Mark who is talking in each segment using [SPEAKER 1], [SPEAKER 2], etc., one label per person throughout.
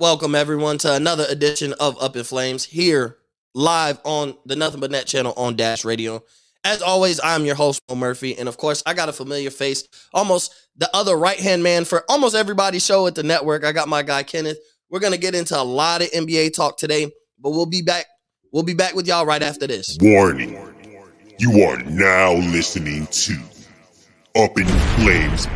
[SPEAKER 1] Welcome everyone to another edition of Up in Flames here live on the Nothing But Net channel on Dash Radio. As always, I'm your host, Mo Murphy, and of course, I got a familiar face, almost the other right hand man for almost everybody's show at the network. I got my guy Kenneth. We're gonna get into a lot of NBA talk today, but we'll be back. We'll be back with y'all right after this.
[SPEAKER 2] Warning: You are now listening to Up in Flames.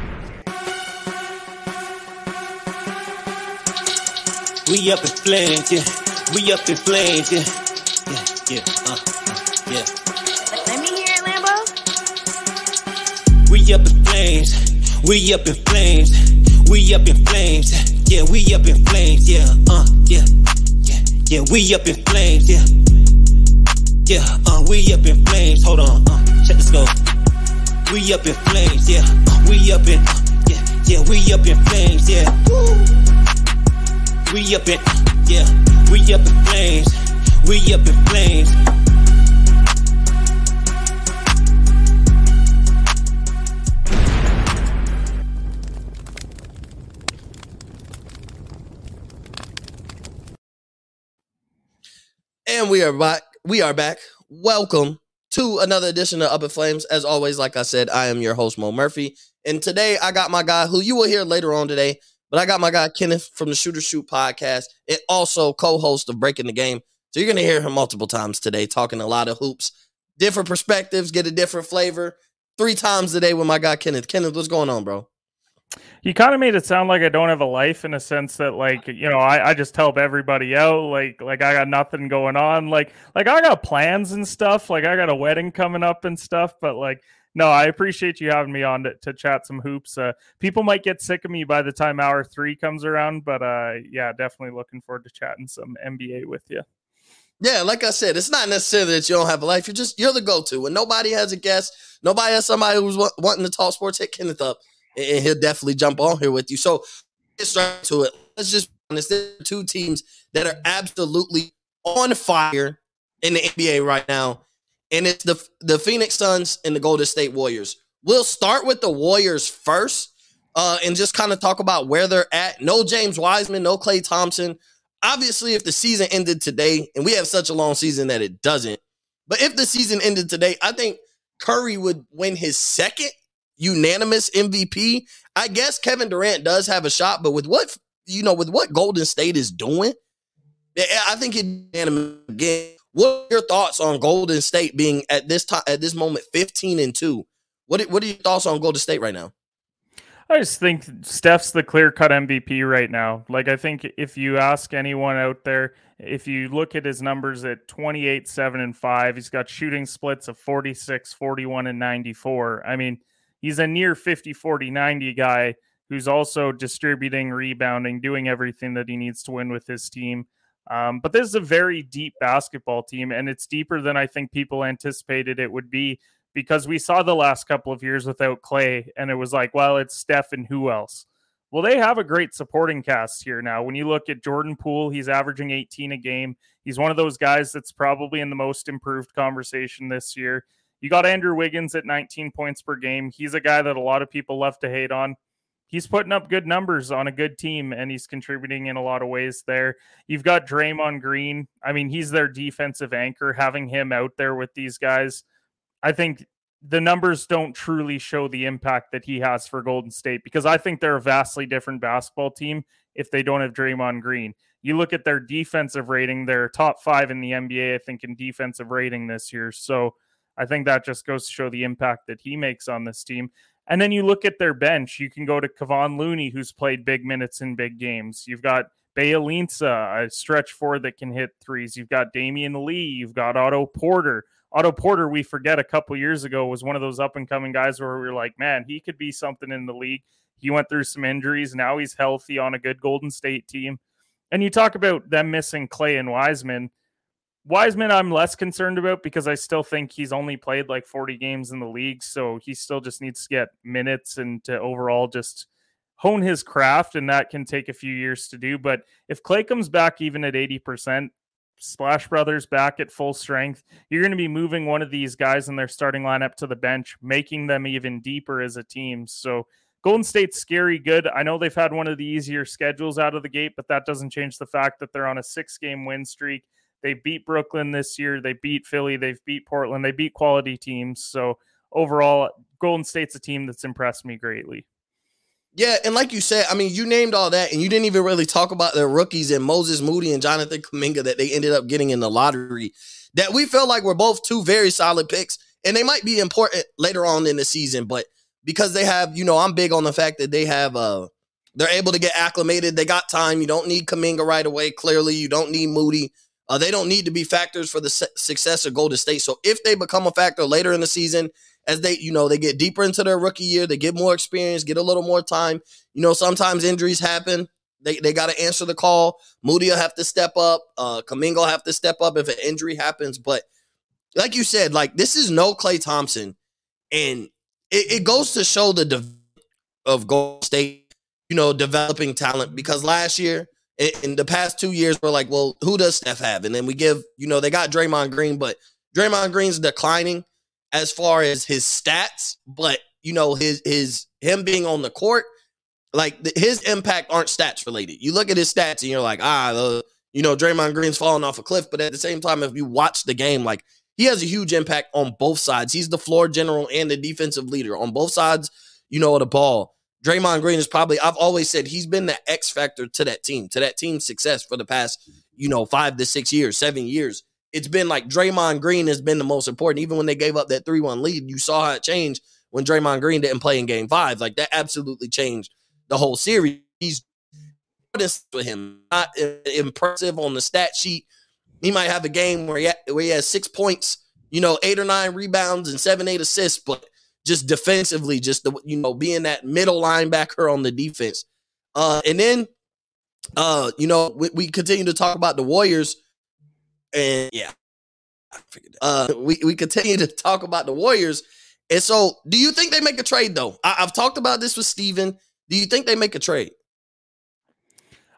[SPEAKER 3] We up in flames, yeah. We up in flames, yeah. Yeah, yeah, uh, uh, yeah.
[SPEAKER 4] Let me hear it, Lambo.
[SPEAKER 3] We up in flames. We up in flames. We up in flames. Yeah, we up in flames. Yeah, uh, yeah, yeah, yeah. We up in flames. Yeah, yeah. Uh, we up in flames. Hold on. Uh, check the scope. We up in flames. Yeah, uh, we up in. Uh, yeah, yeah. We up in flames. Yeah. Woo. We up in. Yeah, we up in flames. We up in flames.
[SPEAKER 1] And we are back. We are back. Welcome to another edition of Up in Flames. As always, like I said, I am your host, Mo Murphy. And today I got my guy who you will hear later on today, but I got my guy Kenneth from the Shooter Shoot podcast and also co-host of Breaking the Game. So you're gonna hear him multiple times today, talking a lot of hoops, different perspectives, get a different flavor. Three times a day with my guy Kenneth. Kenneth, what's going on, bro?
[SPEAKER 5] You kind of made it sound like I don't have a life in a sense that like you know I, I just help everybody out like like I got nothing going on like like I got plans and stuff like I got a wedding coming up and stuff but like no I appreciate you having me on to, to chat some hoops uh, people might get sick of me by the time hour three comes around but uh yeah definitely looking forward to chatting some NBA with you
[SPEAKER 1] Yeah, like I said, it's not necessarily that you don't have a life. You're just you're the go-to. When nobody has a guest, nobody has somebody who's wa- wanting to talk sports. Hit Kenneth up, and he'll definitely jump on here with you. So let's get straight to it. Let's just honest. Two teams that are absolutely on fire in the NBA right now, and it's the the Phoenix Suns and the Golden State Warriors. We'll start with the Warriors first, uh, and just kind of talk about where they're at. No James Wiseman, no Klay Thompson obviously if the season ended today and we have such a long season that it doesn't but if the season ended today i think curry would win his second unanimous mvp i guess kevin durant does have a shot but with what you know with what golden state is doing i think it again what are your thoughts on golden state being at this time at this moment 15 and 2 what what are your thoughts on golden state right now
[SPEAKER 5] I just think Steph's the clear cut MVP right now. Like, I think if you ask anyone out there, if you look at his numbers at 28, 7, and 5, he's got shooting splits of 46, 41, and 94. I mean, he's a near 50, 40, 90 guy who's also distributing, rebounding, doing everything that he needs to win with his team. Um, but this is a very deep basketball team, and it's deeper than I think people anticipated it would be because we saw the last couple of years without Klay, and it was like, well, it's Steph and who else? Well, they have a great supporting cast here now. When you look at Jordan Poole, he's averaging 18 a game. He's one of those guys that's probably in the most improved conversation this year. You got Andrew Wiggins at 19 points per game. He's a guy that a lot of people love to hate on. He's putting up good numbers on a good team and he's contributing in a lot of ways there. You've got Draymond Green. I mean, he's their defensive anchor. Having him out there with these guys, I think the numbers don't truly show the impact that he has for Golden State because I think they're a vastly different basketball team if they don't have Draymond Green. You look at their defensive rating, they're top five in the NBA, I think, in defensive rating this year. So I think that just goes to show the impact that he makes on this team. And then you look at their bench, you can go to Kevon Looney, who's played big minutes in big games. You've got Bjelica, a stretch four that can hit threes. You've got Damion Lee. You've got Otto Porter. Otto Porter, we forget a couple years ago, was one of those up and coming guys where we were like, man, he could be something in the league. He went through some injuries. Now he's healthy on a good Golden State team. And you talk about them missing Clay and Wiseman. Wiseman, I'm less concerned about because I still think he's only played like 40 games in the league. So he still just needs to get minutes and to overall just hone his craft. And that can take a few years to do. But if Klay comes back even at 80%, Splash Brothers back at full strength, you're going to be moving one of these guys in their starting lineup to the bench, making them even deeper as a team. So Golden State's scary good. I know they've had one of the easier schedules out of the gate, but that doesn't change the fact that they're on a six game win streak. They beat Brooklyn this year. They beat Philly. They've beat Portland. They beat quality teams. So overall, Golden State's a team that's impressed me greatly.
[SPEAKER 1] Yeah, and like you said, I mean, you named all that, and you didn't even really talk about the rookies and Moses Moody and Jonathan Kuminga that they ended up getting in the lottery. That we feel like were both two very solid picks, and they might be important later on in the season, but because they have, you know, I'm big on the fact that they have uh they're able to get acclimated. They got time. You don't need Kuminga right away. Clearly, you don't need Moody. Uh, they don't need to be factors for the su- success of Golden State. So if they become a factor later in the season, as they, you know, they get deeper into their rookie year, they get more experience, get a little more time. You know, sometimes injuries happen. They, they got to answer the call. Moody will have to step up. Uh, Kuminga will have to step up if an injury happens. But like you said, like this is no Klay Thompson, and it, it goes to show the de- of Golden State, you know, developing talent. Because last year, in, the past two years, we're like, well, who does Steph have? And then we give, you know, they got Draymond Green, but Draymond Green's declining as far as his stats, but you know his his him being on the court, like the, his impact aren't stats related. You look at his stats and you're like, ah, the, you know Draymond Green's falling off a cliff, but at the same time, if you watch the game, like he has a huge impact on both sides. He's the floor general and the defensive leader on both sides. You know of the ball. Draymond Green is probably I've always said he's been the X factor to that team, to that team's success for the past, you know, five to six years, seven years it's been like Draymond Green has been the most important. Even when they gave up that 3 1 lead, you saw how it changed when Draymond Green didn't play in game five. Like that absolutely changed the whole series. He's with him, not impressive on the stat sheet. He might have a game where he, ha- where he has six points, you know, eight or nine rebounds and seven, eight assists, but just defensively, just the, you know, being that middle linebacker on the defense. Uh, and then, uh, you know, we, we continue to talk about the Warriors and yeah, uh, we we continue to talk about the Warriors. And so, do you think they make a trade though? I, have talked about this with Steven. Do you think they make a trade?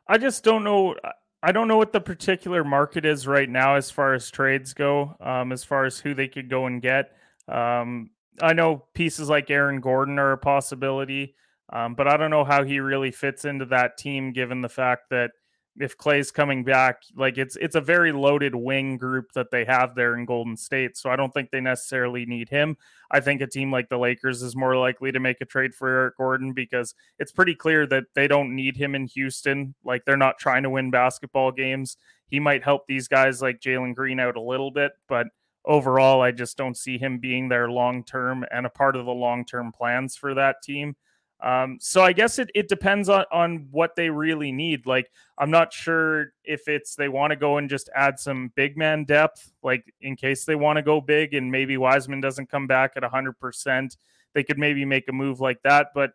[SPEAKER 5] I just don't know. I don't know what the particular market is right now as far as trades go, um, as far as who they could go and get. Um, I know pieces like Aaron Gordon are a possibility, um, but I don't know how he really fits into that team given the fact that if Klay's coming back, like it's it's a very loaded wing group that they have there in Golden State. So I don't think they necessarily need him. I think a team like the Lakers is more likely to make a trade for Eric Gordon because it's pretty clear that they don't need him in Houston. Like they're not trying to win basketball games. He might help these guys like Jalen Green out a little bit, but overall, I just don't see him being there long term and a part of the long term plans for that team. Um, so I guess it, it depends on, on what they really need. Like, I'm not sure if it's they want to go and just add some big man depth, like in case they want to go big and maybe Wiseman doesn't come back at 100%. They could maybe make a move like that. But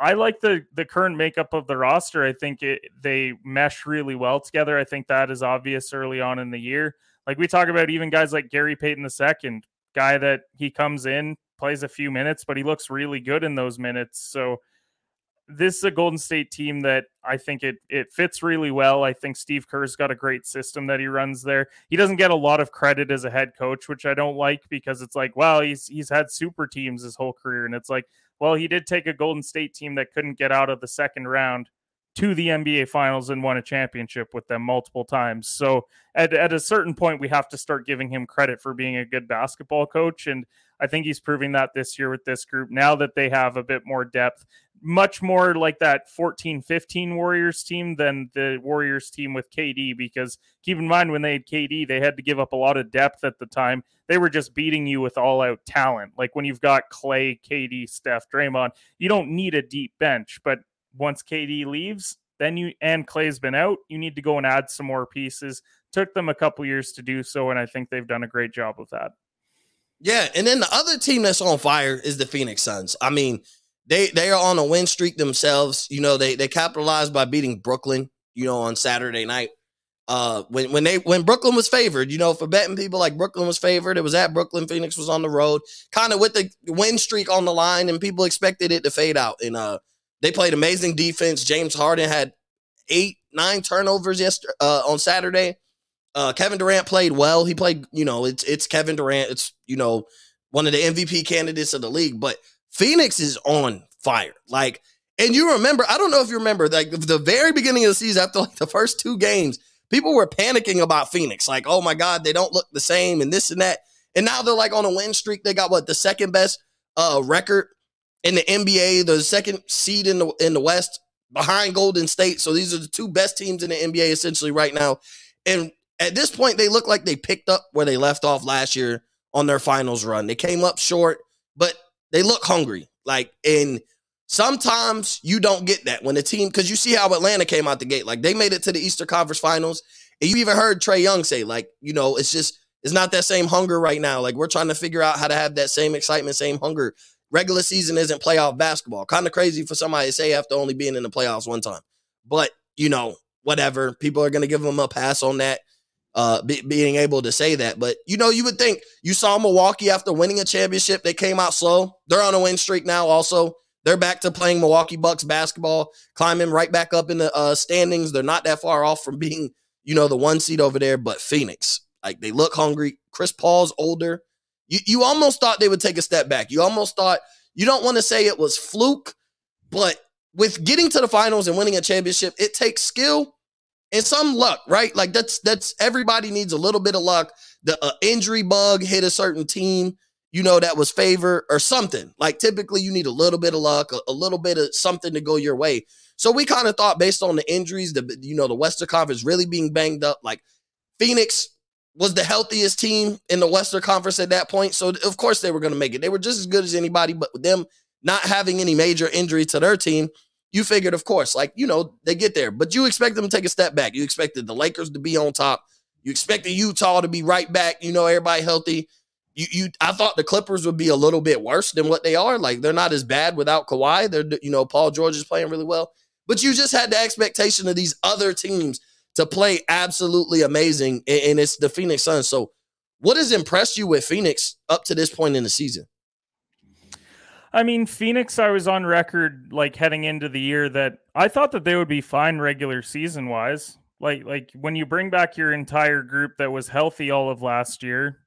[SPEAKER 5] I like the the current makeup of the roster. I think it, they mesh really well together. I think that is obvious early on in the year. Like we talk about even guys like Gary Payton II, guy that he comes in, plays a few minutes, but he looks really good in those minutes. So this is a Golden State team that I think it it fits really well. I think Steve Kerr's got a great system that he runs there. He doesn't get a lot of credit as a head coach, which I don't like because it's like, well, he's he's had super teams his whole career, and it's like, well, he did take a Golden State team that couldn't get out of the second round to the NBA finals and won a championship with them multiple times. So at, at a certain point, we have to start giving him credit for being a good basketball coach. And I think he's proving that this year with this group. Now that they have a bit more depth, much more like that 14 15 Warriors team than the Warriors team with KD. Because keep in mind, when they had KD, they had to give up a lot of depth at the time. They were just beating you with all out talent. Like when you've got Klay, KD, Steph, Draymond, you don't need a deep bench. But once KD leaves, then you and Klay's been out, you need to go and add some more pieces. Took them a couple years to do so, and I think they've done a great job of that.
[SPEAKER 1] Yeah, and then the other team that's on fire is the Phoenix Suns. I mean, they they are on a win streak themselves. You know, they they capitalized by beating Brooklyn, you know, on Saturday night. Uh when when they when Brooklyn was favored, you know, for betting people like Brooklyn was favored. It was at Brooklyn, Phoenix was on the road, kind of with the win streak on the line, and people expected it to fade out. And uh they played amazing defense. James Harden had eight, nine turnovers yesterday uh, on Saturday. Uh, Kevin Durant played well. He played, you know, it's it's Kevin Durant. It's you know one of the MVP candidates of the league. But Phoenix is on fire. Like, and you remember, I don't know if you remember, like the very beginning of the season, after like the first two games, people were panicking about Phoenix. Like, oh my God, they don't look the same and this and that. And now they're like on a win streak. They got what the second best uh record in the NBA, the second seed in the in the West behind Golden State. So these are the two best teams in the NBA essentially right now. And at this point, they look like they picked up where they left off last year on their finals run. They came up short, but they look hungry. Like, and sometimes you don't get that when the team, because you see how Atlanta came out the gate. Like, they made it to the Eastern Conference Finals. And you even heard Trae Young say, like, you know, it's just, it's not that same hunger right now. Like, we're trying to figure out how to have that same excitement, same hunger. Regular season isn't playoff basketball. Kind of crazy for somebody to say after only being in the playoffs one time. But, you know, whatever. People are going to give them a pass on that uh, be, being able to say that. But you know, you would think you saw Milwaukee after winning a championship. They came out slow. They're on a win streak now. Also, they're back to playing Milwaukee Bucks basketball, climbing right back up in the uh, standings. They're not that far off from being, you know, the one seed over there. But Phoenix, like they look hungry. Chris Paul's older. You you almost thought they would take a step back. You almost thought you don't want to say it was fluke, but with getting to the finals and winning a championship, it takes skill and some luck, right? Like that's that's everybody needs a little bit of luck. The uh, injury bug hit a certain team, you know, that was favor or something. Like typically, you need a little bit of luck, a, a little bit of something to go your way. So we kind of thought, based on the injuries, the you know the Western Conference really being banged up, like Phoenix was the healthiest team in the Western Conference at that point. So of course they were going to make it. They were just as good as anybody, but with them not having any major injury to their team, you figured, of course, like, you know, they get there, but you expect them to take a step back. You expected the Lakers to be on top. You expected Utah to be right back, you know, everybody healthy. You, you, I thought the Clippers would be a little bit worse than what they are. Like they're not as bad without Kawhi. They're, you know, Paul George is playing really well, but you just had the expectation of these other teams to play absolutely amazing, and it's the Phoenix Suns. So, what has impressed you with Phoenix up to this point in the season?
[SPEAKER 5] I mean, Phoenix, I was on record like heading into the year that I thought that they would be fine regular season wise. Like like when you bring back your entire group that was healthy all of last year,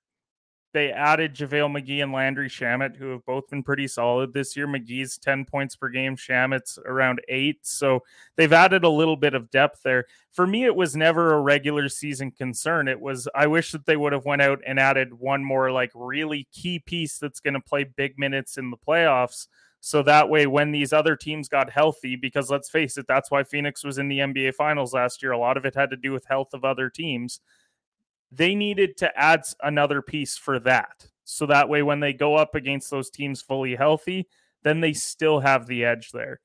[SPEAKER 5] they added JaVale McGee and Landry Shamet, who have both been pretty solid this year. McGee's 10 points per game, Shamet's around eight. So they've added a little bit of depth there. For me, it was never a regular season concern. It was, I wish that they would have went out and added one more like really key piece that's going to play big minutes in the playoffs. So that way, when these other teams got healthy, because let's face it, that's why Phoenix was in the NBA Finals last year. A lot of it had to do with health of other teams they needed to add another piece for that. So that way, when they go up against those teams fully healthy, then they still have the edge there.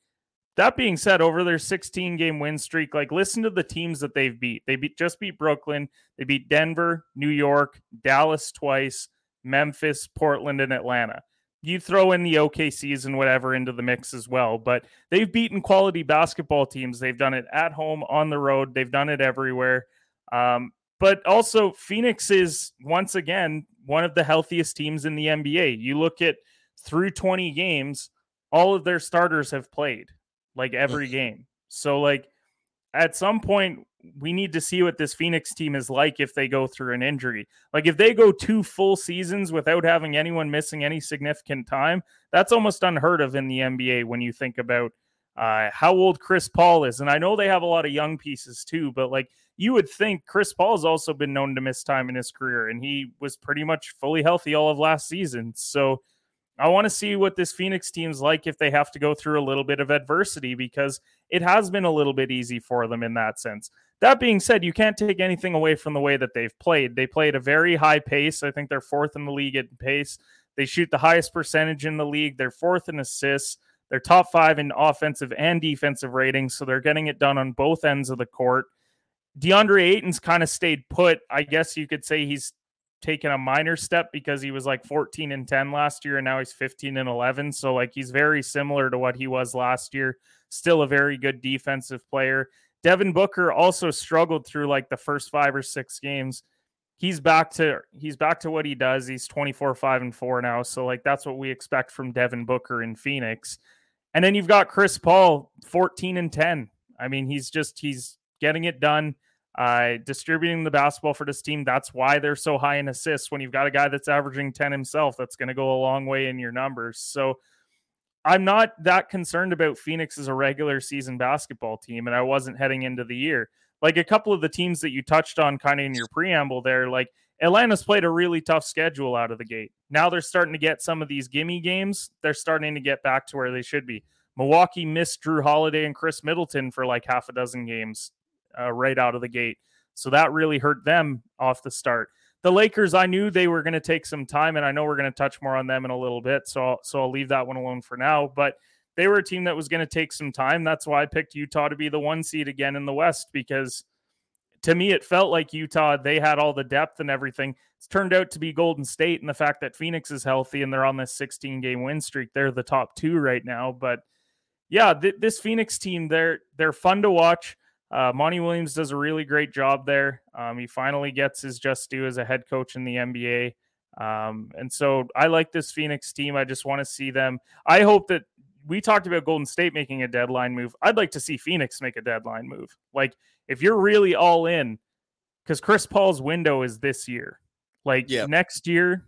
[SPEAKER 5] That being said, over their 16 game win streak, like listen to the teams that they've beat. They beat just beat Brooklyn, they beat Denver, New York, Dallas twice, Memphis, Portland, and Atlanta. You throw in the OKCs and whatever into the mix as well, but they've beaten quality basketball teams. They've done it at home, on the road. They've done it everywhere. Um, but also, Phoenix is once again one of the healthiest teams in the NBA. You look at through 20 games, all of their starters have played like every game. So, like, at some point, we need to see what this Phoenix team is like if they go through an injury. Like, if they go two full seasons without having anyone missing any significant time, that's almost unheard of in the NBA when you think about uh, how old Chris Paul is. And I know they have a lot of young pieces too, but like you would think Chris Paul has also been known to miss time in his career, and he was pretty much fully healthy all of last season. So I want to see what this Phoenix team's like if they have to go through a little bit of adversity because it has been a little bit easy for them in that sense. That being said, you can't take anything away from the way that they've played. They play at a very high pace. I think they're fourth in the league at pace. They shoot the highest percentage in the league. They're fourth in assists. They're top five in offensive and defensive ratings. So they're getting it done on both ends of the court. DeAndre Ayton's kind of stayed put. I guess you could say he's taken a minor step because he was like 14 and 10 last year and now he's 15 and 11. So like he's very similar to what he was last year. Still a very good defensive player. Devin Booker also struggled through like the first 5 or 6 games. He's back to he's back to what he does. He's 24 5 and 4 now. So like that's what we expect from Devin Booker in Phoenix. And then you've got Chris Paul 14 and 10. I mean, he's just he's getting it done, uh, distributing the basketball for this team. That's why they're so high in assists. When you've got a guy that's averaging 10 himself, that's going to go a long way in your numbers. So I'm not that concerned about Phoenix as a regular season basketball team, and I wasn't heading into the year. Like a couple of the teams that you touched on kind of in your preamble there, like Atlanta's played a really tough schedule out of the gate. Now they're starting to get some of these gimme games. They're starting to get back to where they should be. Milwaukee missed Jrue Holiday and Khris Middleton for like half a dozen games uh, right out of the gate. So that really hurt them off the start. The Lakers, I knew they were going to take some time, and I know we're going to touch more on them in a little bit. So, I'll, so I'll leave that one alone for now. But they were a team that was going to take some time. That's why I picked Utah to be the one seed again in the West because to me, it felt like Utah, they had all the depth and everything. It's turned out to be Golden State and the fact that Phoenix is healthy and they're on this 16 game win streak. They're the top two right now. But yeah, th- this Phoenix team, they're they're fun to watch. Uh, Monty Williams does a really great job there. Um, he finally gets his just due as a head coach in the NBA. Um, and so I like this Phoenix team. I just want to see them. I hope that we talked about Golden State making a deadline move. I'd like to see Phoenix make a deadline move. Like if you're really all in, because Chris Paul's window is this year. Like
[SPEAKER 1] Yeah.
[SPEAKER 5] next year,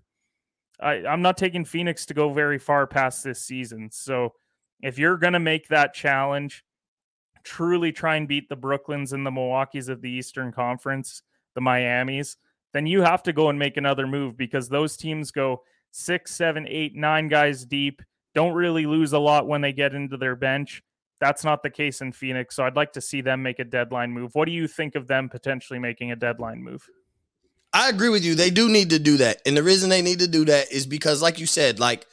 [SPEAKER 5] I, I'm not taking Phoenix to go very far past this season. So if you're gonna make that challenge, truly try and beat the Brooklyns and the Milwaukee's of the Eastern Conference, the Miamis, then you have to go and make another move because those teams go six, seven, eight, nine guys deep, don't really lose a lot when they get into their bench. That's not the case in Phoenix. So I'd like to see them make a deadline move. What do you think of them potentially making a deadline move?
[SPEAKER 1] I agree with you. They do need to do that. And the reason they need to do that is because, like you said, like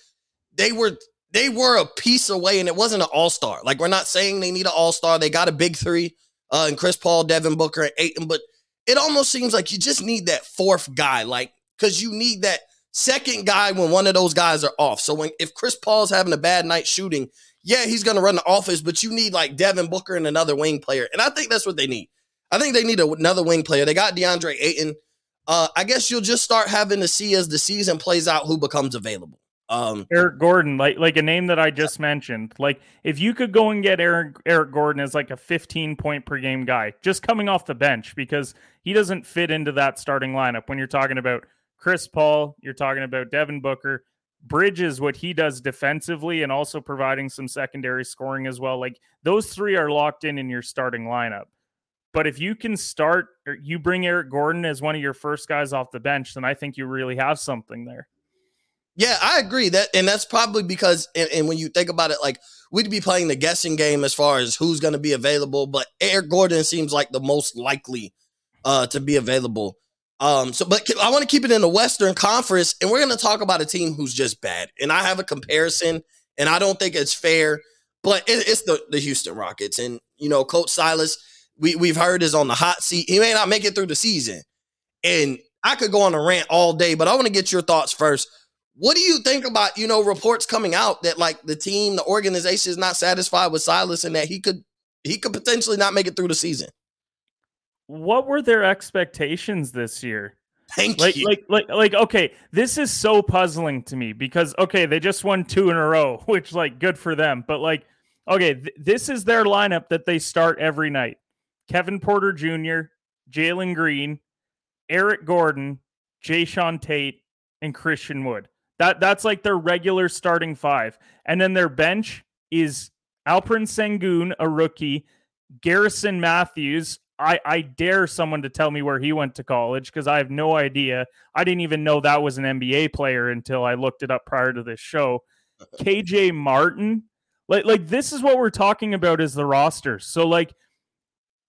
[SPEAKER 1] they were they were a piece away and it wasn't an all-star. Like we're not saying they need an all-star. They got a big three, uh, and Chris Paul, Devin Booker, and Ayton, but it almost seems like you just need that fourth guy, like because you need that second guy when one of those guys are off. So when if Chris Paul's having a bad night shooting, yeah, he's gonna run the office, but you need like Devin Booker and another wing player. And I think that's what they need. I think they need a- another wing player. They got DeAndre Ayton. Uh, I guess you'll just start having to see as the season plays out who becomes available. Um,
[SPEAKER 5] Eric Gordon, like like a name that I just mentioned. Like if you could go and get Eric Eric Gordon as like a 15 point per game guy, just coming off the bench because he doesn't fit into that starting lineup. When you're talking about Chris Paul, you're talking about Devin Booker, Bridges, what he does defensively and also providing some secondary scoring as well. Like those three are locked in in your starting lineup. But if you can start, or you bring Eric Gordon as one of your first guys off the bench, then I think you really have something there.
[SPEAKER 1] Yeah, I agree that, and that's probably because, and, and when you think about it, like we'd be playing the guessing game as far as who's going to be available, but Eric Gordon seems like the most likely uh, to be available. Um, so, but I want to keep it in the Western Conference, and we're going to talk about a team who's just bad. And I have a comparison, and I don't think it's fair, but it, it's the the Houston Rockets, and you know, Coach Silas, we we've heard is on the hot seat. He may not make it through the season, and I could go on a rant all day, but I want to get your thoughts first. What do you think about, you know, reports coming out that like the team, the organization is not satisfied with Silas and that he could he could potentially not make it through the season?
[SPEAKER 5] What were their expectations this year?
[SPEAKER 1] Thank
[SPEAKER 5] like
[SPEAKER 1] you.
[SPEAKER 5] like like like okay this is so puzzling to me because okay they just won two in a row which like good for them but like okay th- this is their lineup that they start every night kevin porter jr jalen green eric gordon jae'sean tate and christian wood that that's like their regular starting five and then their bench is alperen sengun a rookie garrison matthews I, I dare someone to tell me where he went to college because I have no idea. I didn't even know that was an NBA player until I looked it up prior to this show. KJ Martin, like like this is what we're talking about is the roster. So like,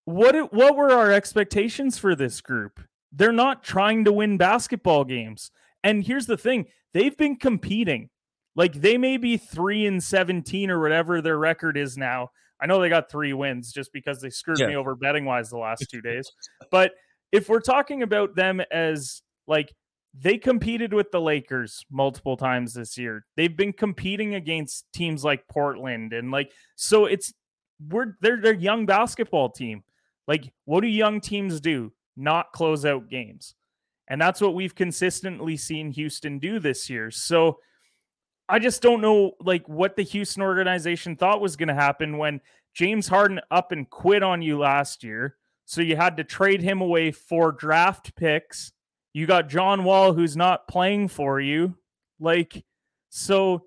[SPEAKER 5] what what were our expectations for this group? They're not trying to win basketball games. And here's the thing: they've been competing. Like they may be three and seventeen or whatever their record is now. I know they got three wins just because they screwed
[SPEAKER 1] Yeah.
[SPEAKER 5] me over betting wise the last two days. But if we're talking about them as like they competed with the Lakers multiple times this year, they've been competing against teams like Portland and like so it's we're they're they're young basketball team. Like what do young teams do? Not close out games. And that's what we've consistently seen Houston do this year. So I just don't know like what the Houston organization thought was going to happen when James Harden up and quit on you last year. So you had to trade him away for draft picks. You got John Wall who's not playing for you. Like so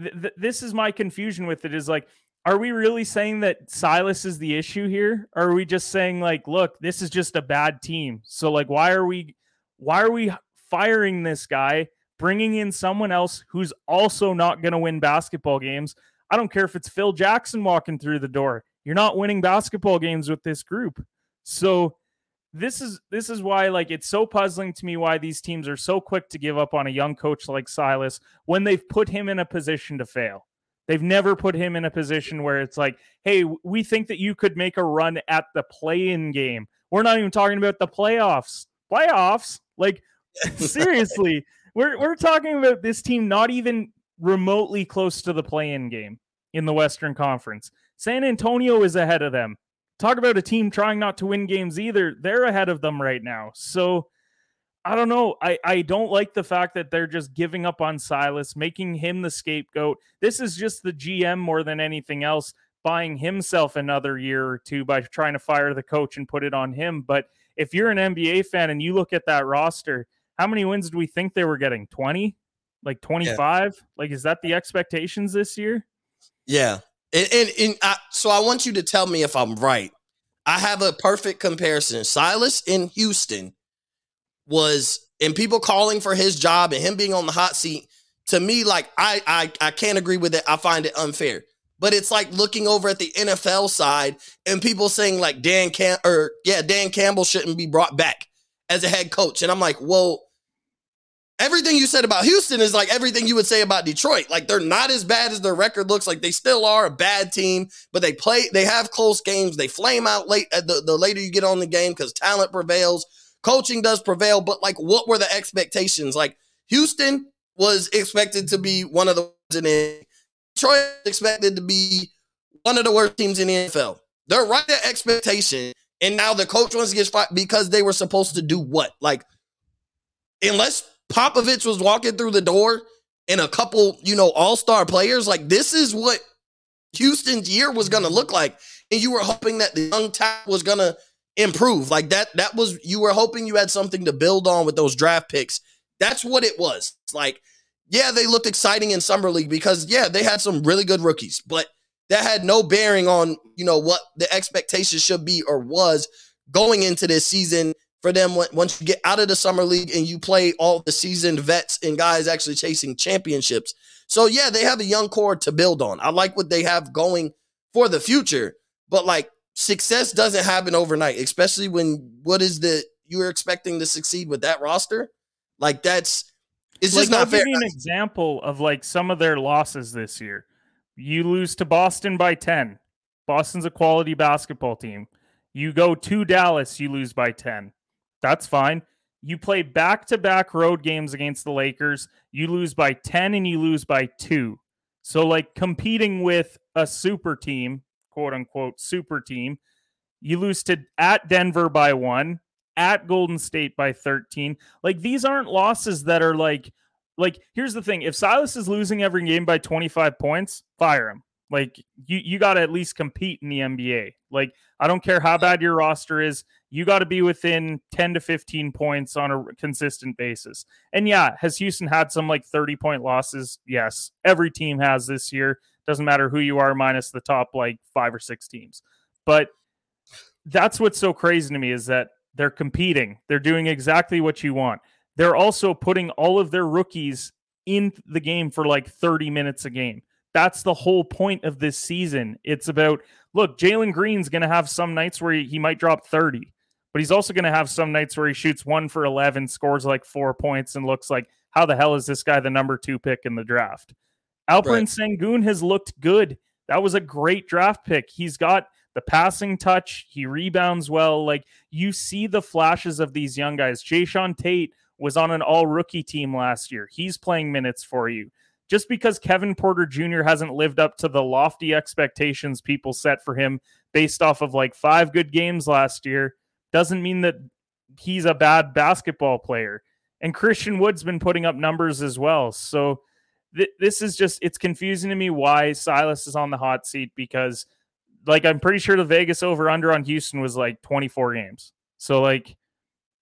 [SPEAKER 5] th- th- this is my confusion with it is like are we really saying that Silas is the issue here? Or are we just saying like, look, this is just a bad team. So like why are we why are we firing this guy, bringing in someone else who's also not going to win basketball games? I don't care if it's Phil Jackson walking through the door. You're not winning basketball games with this group. So this is this is why like it's so puzzling to me why these teams are so quick to give up on a young coach like Silas when they've put him in a position to fail. They've never put him in a position where it's like, "Hey, we think that you could make a run at the play-in game." We're not even talking about the playoffs. Playoffs? Like seriously, we're we're talking about this team not even remotely close to the play-in game in the Western Conference. San Antonio is ahead of them talk about a team trying not to win games either. They're ahead of them right now. So I don't know. I, I don't like the fact that they're just giving up on Silas, making him the scapegoat. This is just the GM more than anything else, buying himself another year or two by trying to fire the coach and put it on him. But if you're an NBA fan and you look at that roster, how many wins do we think they were getting? 20? Like 25? Yeah. Like, is that the expectations this year?
[SPEAKER 1] Yeah. And, and, and I, so I want you to tell me if I'm right. I have a perfect comparison. Silas in Houston was, and people calling for his job and him being on the hot seat. To me, like I, I, I can't agree with it. I find it unfair. But it's like looking over at the NFL side and people saying like Dan Cam or yeah, Dan Campbell shouldn't be brought back as a head coach. And I'm like, well, everything you said about Houston is like everything you would say about Detroit. Like they're not as bad as their record looks like. They still are a bad team, but they play, they have close games. They flame out late uh, the, the later you get on the game because talent prevails. Coaching does prevail, but like what were the expectations? Like Houston was expected to be one of the in Detroit expected to be one of the worst teams in the NFL. They're right at expectation. And now the coach wants to get fired because they were supposed to do what? Like, unless Popovich was walking through the door and a couple, you know, all-star players, like this is what Houston's year was going to look like. And you were hoping that the young talent was going to improve. Like that that was you were hoping you had something to build on with those draft picks. That's what it was. It's like yeah, they looked exciting in summer league because yeah, they had some really good rookies, but that had no bearing on, you know, what the expectations should be or was going into this season for them once you get out of the summer league and you play all the seasoned vets and guys actually chasing championships. So yeah, they have a young core to build on. I like what they have going for the future, but like success doesn't happen overnight, especially when what is the you're expecting to succeed with that roster? Like that's it's just not
[SPEAKER 5] I'll
[SPEAKER 1] fair.
[SPEAKER 5] Give you an example of like some of their losses this year. You lose to Boston by 10. Boston's a quality basketball team. You go to Dallas, you lose by 10. That's fine. You play back to back road games against the Lakers. You lose by 10 and you lose by two. So, like competing with a super team, quote unquote, super team, you lose to at Denver by one, at Golden State by 13. Like these aren't losses that are like, like here's the thing if Silas is losing every game by 25 points, fire him. Like you, you got to at least compete in the NBA. Like I don't care how bad your roster is, you got to be within 10 to 15 points on a consistent basis. And yeah, has Houston had some like 30 point losses? Yes, every team has this year. Doesn't matter who you are, minus the top like five or six teams. But that's what's so crazy to me is that they're competing. They're doing exactly what you want. They're also putting all of their rookies in the game for like 30 minutes a game. That's the whole point of this season. It's about look, Jalen Green's going to have some nights where he, he might drop 30, but he's also going to have some nights where he shoots one for 11, scores like four points, and looks like, how the hell is this guy the number two pick in the draft? Alperen right. Sengun has looked good. That was a great draft pick. He's got the passing touch. He rebounds well. Like you see the flashes of these young guys. Jae'Sean Tate was on an all rookie team last year. He's playing minutes for you just because Kevin Porter Jr. hasn't lived up to the lofty expectations people set for him based off of like five good games last year doesn't mean that he's a bad basketball player. And Christian Wood's been putting up numbers as well. So th- this is just it's confusing to me why Silas is on the hot seat because like I'm pretty sure the Vegas over under on Houston was like 24 games. So like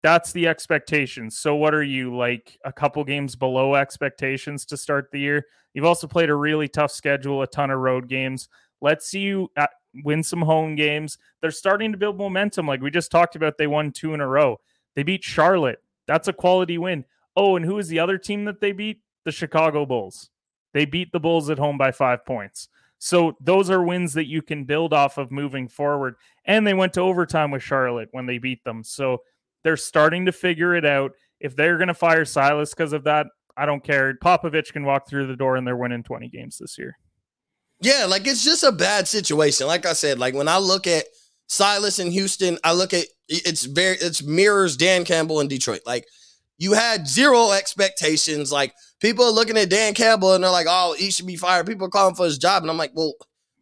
[SPEAKER 5] that's the expectation. So what are you like a couple games below expectations to start the year? You've also played a really tough schedule, a ton of road games. Let's see you at, win some home games. They're starting to build momentum like we just talked about they won two in a row. They beat Charlotte. That's a quality win. Oh, and who is the other team that they beat? The Chicago Bulls. They beat the Bulls at home by 5 points. So those are wins that you can build off of moving forward. And they went to overtime with Charlotte when they beat them. So they're starting to figure it out. If they're going to fire Silas because of that, I don't care. Popovich can walk through the door and they're winning 20 games this year.
[SPEAKER 1] Yeah, like it's just a bad situation. Like I said, like when I look at Silas in Houston, I look at it's very it's mirrors Dan Campbell in Detroit. Like you had zero expectations. Like people are looking at Dan Campbell and they're like, "Oh, he should be fired." People are calling for his job, and I'm like, "Well,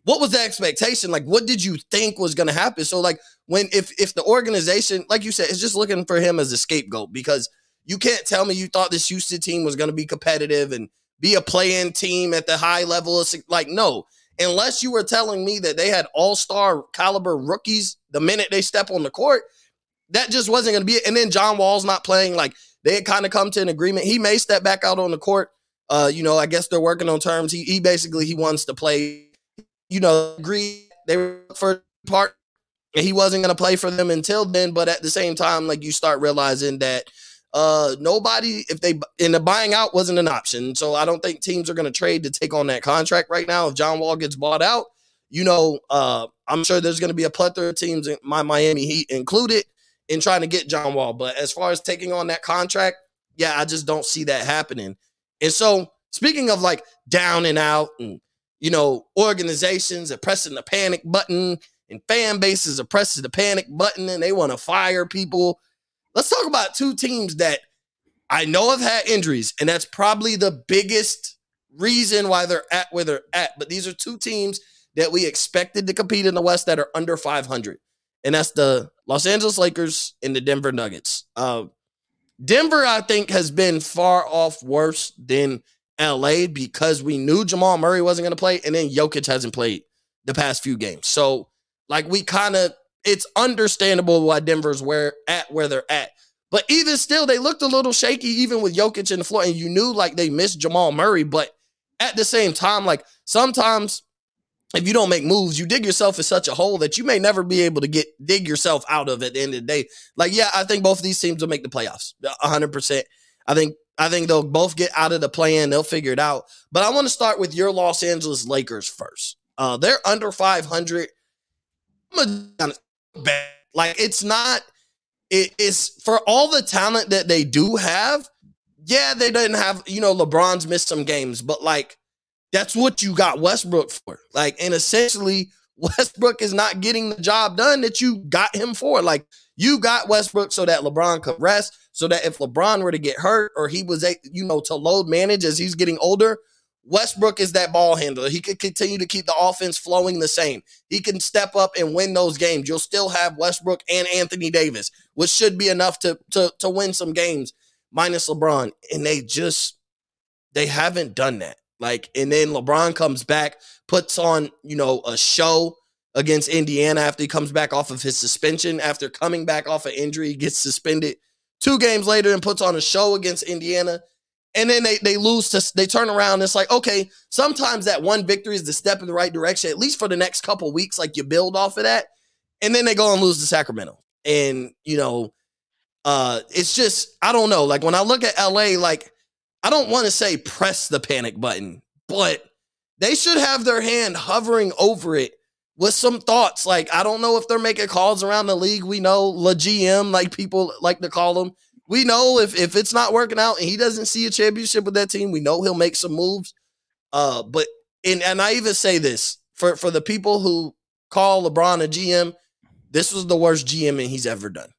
[SPEAKER 1] what was the expectation? Like, what did you think was going to happen?" So, like, when if if the organization, like you said, is just looking for him as a scapegoat because you can't tell me you thought this Houston team was going to be competitive and be a play-in team at the high level. Of, like, no, unless you were telling me that they had all-star caliber rookies the minute they step on the court, that just wasn't going to be it. And then John Wall's not playing. Like, they had kind of come to an agreement. He may step back out on the court. Uh, you know, I guess they're working on terms. He, he basically he wants to play. You know, agree they were for part, and he wasn't going to play for them until then. But at the same time, like you start realizing that uh nobody if they in the buying out wasn't an option. So I don't think teams are going to trade to take on that contract right now. If John Wall gets bought out, you know, uh, I'm sure there's going to be a plethora of teams, my Miami Heat included, in trying to get John Wall. But as far as taking on that contract, yeah, I just don't see that happening. And so, speaking of like down and out, and you know, organizations are pressing the panic button, and fan bases are pressing the panic button, and they want to fire people. Let's talk about two teams that I know have had injuries, and that's probably the biggest reason why they're at where they're at. But these are two teams that we expected to compete in the West that are under 500 and that's the Los Angeles Lakers and the Denver Nuggets. Uh, Denver, I think, has been far off worse than LA because we knew Jamal Murray wasn't going to play, and then Jokic hasn't played the past few games. So, like, we kind of it's understandable why Denver's where at where they're at. But even still, they looked a little shaky, even with Jokic in the floor, and you knew like they missed Jamal Murray. But at the same time, like sometimes if you don't make moves, you dig yourself in such a hole that you may never be able to get dig yourself out of at the end of the day. Like, yeah, I think both of these teams will make the playoffs. hundred percent. I think I think they'll both get out of the plan. They'll figure it out. But I want to start with your Los Angeles Lakers first. Uh, they're under 500. Like, it's not, it is for all the talent that they do have. Yeah, they didn't have, you know, LeBron's missed some games, but like that's what you got Westbrook for. Like, and essentially, Westbrook is not getting the job done that you got him for. Like, you got Westbrook so that LeBron could rest, so that if LeBron were to get hurt or he was, a, you know, to load manage as he's getting older, Westbrook is that ball handler. He could continue to keep the offense flowing the same. He can step up and win those games. You'll still have Westbrook and Anthony Davis, which should be enough to to to win some games minus LeBron. And they just they haven't done that. Like, and then LeBron comes back, puts on, you know, a show against Indiana after he comes back off of his suspension. After coming back off an injury, he gets suspended two games later and puts on a show against Indiana. And then they, they lose to they turn around. it's like, okay, sometimes that one victory is the step in the right direction, at least for the next couple weeks. Like you build off of that. And then they go and lose to Sacramento. And, you know, uh, it's just, I don't know. Like when I look at LA, like I don't want to say press the panic button, but they should have their hand hovering over it with some thoughts. Like, I don't know if they're making calls around the league. We know LeGM, like people like to call him. We know if, if it's not working out and he doesn't see a championship with that team, we know he'll make some moves. Uh, but and and I even say this for for the people who call LeBron a GM, this was the worst GMing he's ever done.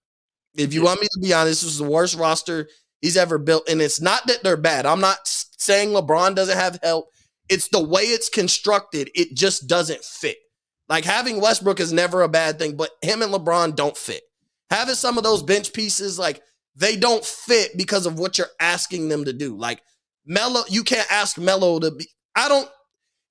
[SPEAKER 1] If you want me to be honest, this was the worst roster he's ever built. And it's not that they're bad. I'm not saying LeBron doesn't have help. It's the way it's constructed. It just doesn't fit. Like having Westbrook is never a bad thing, but him and LeBron don't fit. Having some of those bench pieces, like they don't fit because of what you're asking them to do. Like Melo, you can't ask Melo to be. I don't.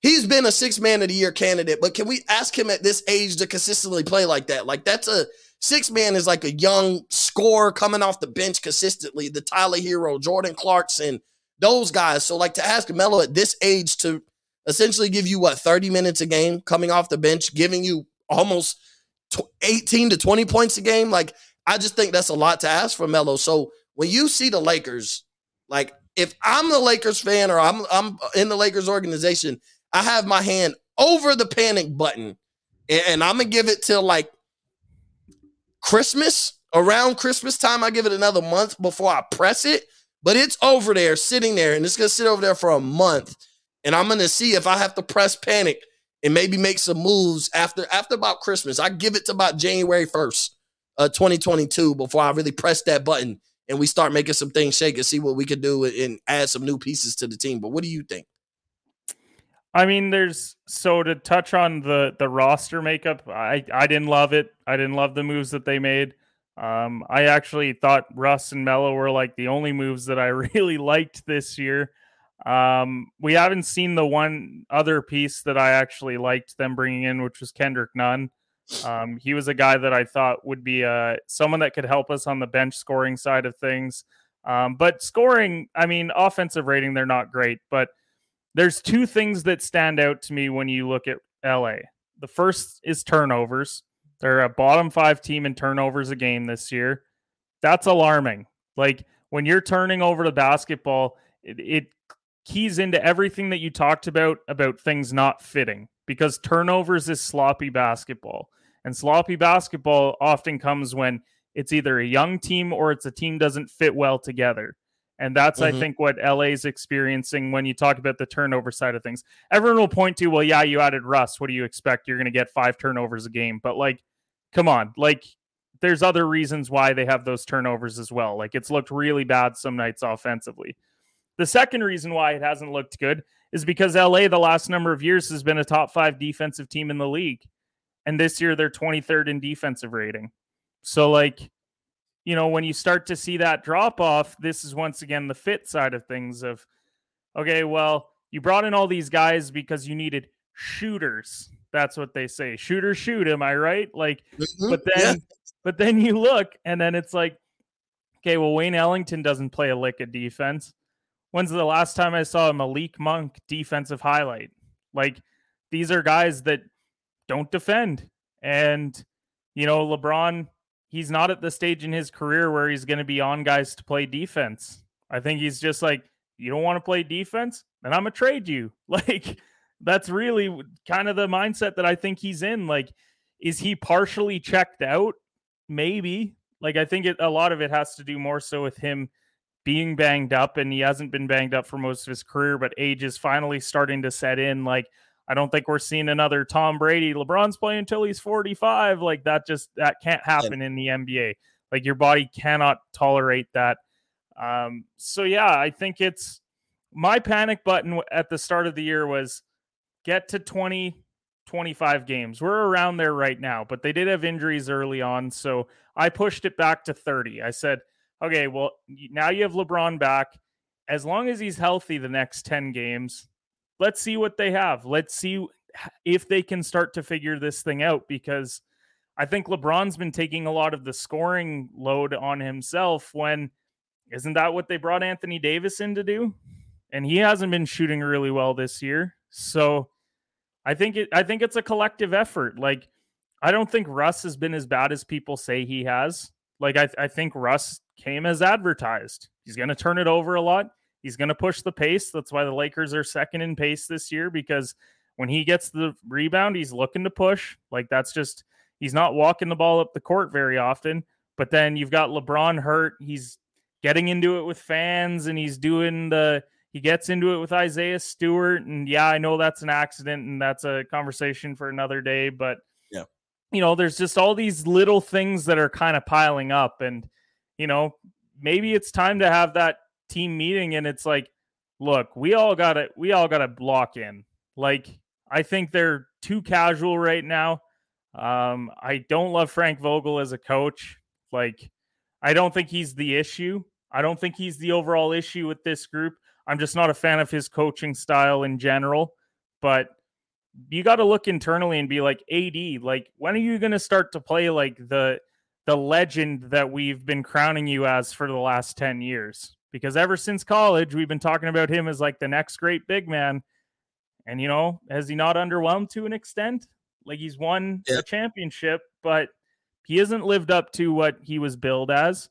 [SPEAKER 1] He's been a six man of the year candidate, but can we ask him at this age to consistently play like that? Like that's a six man is like a young scorer coming off the bench consistently. The Tyler Herro, Jordan Clarkson, those guys. So like to ask Melo at this age to essentially give you what 30 minutes a game coming off the bench, giving you almost 18 to 20 points a game. Like I just think that's a lot to ask for Melo. So when you see the Lakers, like if I'm the Lakers fan or I'm I'm in the Lakers organization, I have my hand over the panic button, and, and I'm gonna give it till like Christmas. Around Christmas time, I give it another month before I press it. But it's over there, sitting there, and it's gonna sit over there for a month. And I'm gonna see if I have to press panic and maybe make some moves after after about Christmas. I give it to about January 1st, uh, 2022, before I really press that button and we start making some things shake and see what we could do and add some new pieces to the team. But what do you think?
[SPEAKER 5] I mean, there's so to touch on the the roster makeup. I I didn't love it. I didn't love the moves that they made. Um, I actually thought Russ and Melo were like the only moves that I really liked this year. Um, we haven't seen the one other piece that I actually liked them bringing in, which was Kendrick Nunn. Um, he was a guy that I thought would be uh, someone that could help us on the bench scoring side of things. Um, but scoring, I mean, offensive rating, they're not great, but there's two things that stand out to me when you look at LA. The first is turnovers. They're a bottom five team in turnovers a game this year. That's alarming. Like when you're turning over the basketball, it, it keys into everything that you talked about about things not fitting because turnovers is sloppy basketball. And sloppy basketball often comes when it's either a young team or it's a team doesn't fit well together. And that's, mm-hmm. I think, what LA's experiencing when you talk about the turnover side of things. Everyone will point to, well, yeah, you added Russ. What do you expect? You're going to get five turnovers a game. But, like, come on. Like, there's other reasons why they have those turnovers as well. Like, it's looked really bad some nights offensively. The second reason why it hasn't looked good is because LA, the last number of years, has been a top five defensive team in the league. And this year, they're 23rd in defensive rating. So, like, you know, when you start to see that drop off, this is once again the fit side of things of, okay, well, you brought in all these guys because you needed shooters. That's what they say. Shooter shoot, am I right? Like, mm-hmm. but then yeah. but then you look and then it's like, okay, well, Wayne Ellington doesn't play a lick of defense. When's the last time I saw a Malik Monk defensive highlight? Like, these are guys that don't defend. And, you know, LeBron he's not at the stage in his career where he's going to be on guys to play defense. I think he's just like, you don't want to play defense, then I'm gonna trade you. Like that's really kind of the mindset that I think he's in. Like, is he partially checked out? Maybe. Like, I think it, a lot of it has to do more so with him being banged up, and he hasn't been banged up for most of his career, but age is finally starting to set in. Like, I don't think we're seeing another Tom Brady. LeBron's playing until he's 45. Like that just that can't happen in the NBA. Like your body cannot tolerate that. Um, so yeah, I think it's my panic button at the start of the year was get to 20 25 games. We're around there right now, but they did have injuries early on, so I pushed it back to 30. I said, "Okay, well, now you have LeBron back. As long as he's healthy the next 10 games, let's see what they have. Let's see if they can start to figure this thing out because I think LeBron's been taking a lot of the scoring load on himself when isn't that what they brought Anthony Davis in to do? And he hasn't been shooting really well this year. So I think it I think it's a collective effort. Like I don't think Russ has been as bad as people say he has. Like I, I think Russ came as advertised. He's going to turn it over a lot. He's going to push the pace. That's why the Lakers are second in pace this year because when he gets the rebound, he's looking to push. Like that's just he's not walking the ball up the court very often. But then you've got LeBron hurt. He's getting into it with fans and he's doing the he gets into it with Isaiah Stewart. And yeah, I know that's an accident and that's a conversation for another day. But
[SPEAKER 1] yeah,
[SPEAKER 5] you know, there's just all these little things that are kind of piling up. And, you know, maybe it's time to have that team meeting and it's like, look, we all got it. we all got to block in. Like I think they're too casual right now. Um, I don't love Frank Vogel as a coach. Like I don't think he's the issue. I don't think he's the overall issue with this group. I'm just not a fan of his coaching style in general. But you got to look internally and be like, AD, like, when are you going to start to play like the the legend that we've been crowning you as for the last 10 years. Because ever since college, we've been talking about him as like the next great big man. And, you know, has he not underwhelmed to an extent? Like he's won a championship, but he hasn't lived up to what he was billed as.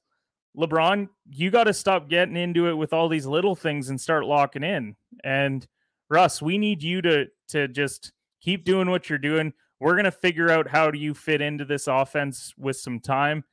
[SPEAKER 5] LeBron, you got to stop getting into it with all these little things and start locking in. And Russ, we need you to to just keep doing what you're doing. We're gonna figure out how do you fit into this offense with some time.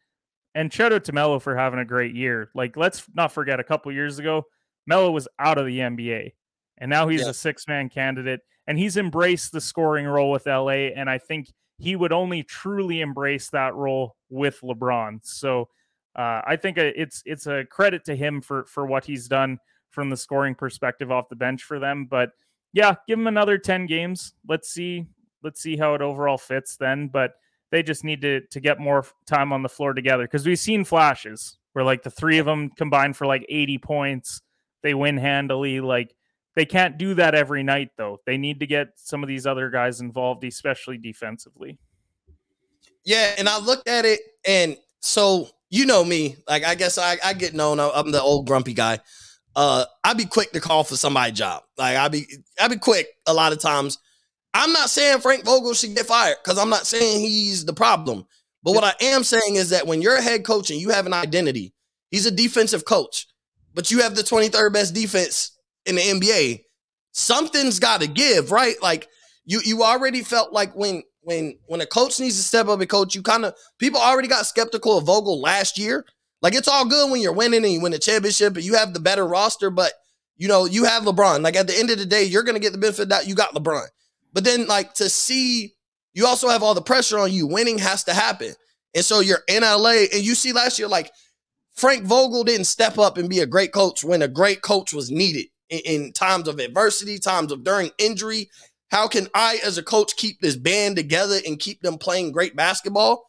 [SPEAKER 5] And shout out to Melo for having a great year. Like, let's not forget a couple years ago, Melo was out of the NBA, and now he's
[SPEAKER 1] Yeah.
[SPEAKER 5] a six man candidate, and he's embraced the scoring role with LA. And I think he would only truly embrace that role with LeBron. So uh, I think uh, it's it's a credit to him for for what he's done from the scoring perspective off the bench for them. But yeah, give him another ten games. Let's see let's see how it overall fits then. But they just need to to get more time on the floor together because we've seen flashes where like the three of them combined for like 80 points. They win handily. Like they can't do that every night though. They need to get some of these other guys involved, especially defensively.
[SPEAKER 1] Yeah, and I looked at it, and so you know me, like I guess I, I get known. I'm the old grumpy guy. Uh, I'd be quick to call for somebody's job. Like I'd be, I'd be quick a lot of times. I'm not saying Frank Vogel should get fired because I'm not saying he's the problem. But what I am saying is that when you're a head coach and you have an identity, he's a defensive coach, but you have the 23rd best defense in the NBA. Something's got to give, right? Like you, you already felt like when when when a coach needs to step up and coach, you kind of people already got skeptical of Vogel last year. Like it's all good when you're winning and you win a championship and you have the better roster, but you know you have LeBron. Like at the end of the day, you're gonna get the benefit of that you got LeBron. But then like to see you also have all the pressure on you. Winning has to happen, and so you're in LA and you see last year like Frank Vogel didn't step up and be a great coach when a great coach was needed in, in times of adversity, times of during injury. How can I, as a coach, keep this band together and keep them playing great basketball?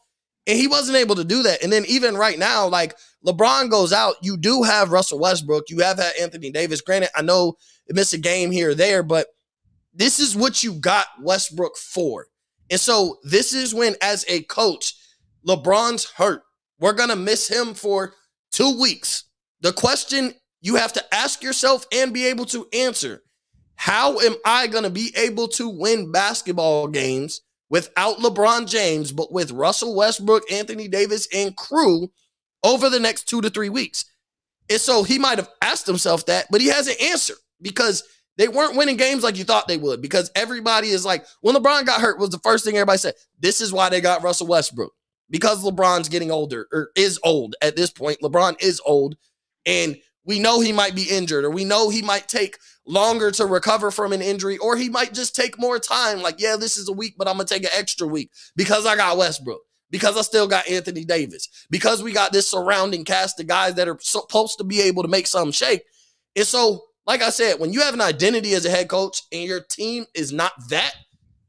[SPEAKER 1] And he wasn't able to do that. And then even right now, like LeBron goes out, you do have Russell Westbrook, you have had Anthony Davis. Granted, I know it missed a game here or there, but this is what you got Westbrook for. And so this is when, as a coach, LeBron's hurt. We're gonna miss him for two weeks. The question you have to ask yourself and be able to answer how am I going to be able to win basketball games without LeBron James, but with Russell Westbrook, Anthony Davis, and crew over the next two to three weeks? And so he might have asked himself that, but he hasn't answered because they weren't winning games like you thought they would. Because everybody is like, when LeBron got hurt, was the first thing everybody said. This is why they got Russell Westbrook because LeBron's getting older or is old at this point. LeBron is old, and we know he might be injured, or we know he might take longer to recover from an injury, or he might just take more time. Like, yeah, this is a week, but I'm gonna take an extra week because I got Westbrook, because I still got Anthony Davis, because we got this surrounding cast of guys that are supposed to be able to make something shake. And so, like I said, when you have an identity as a head coach and your team is not that,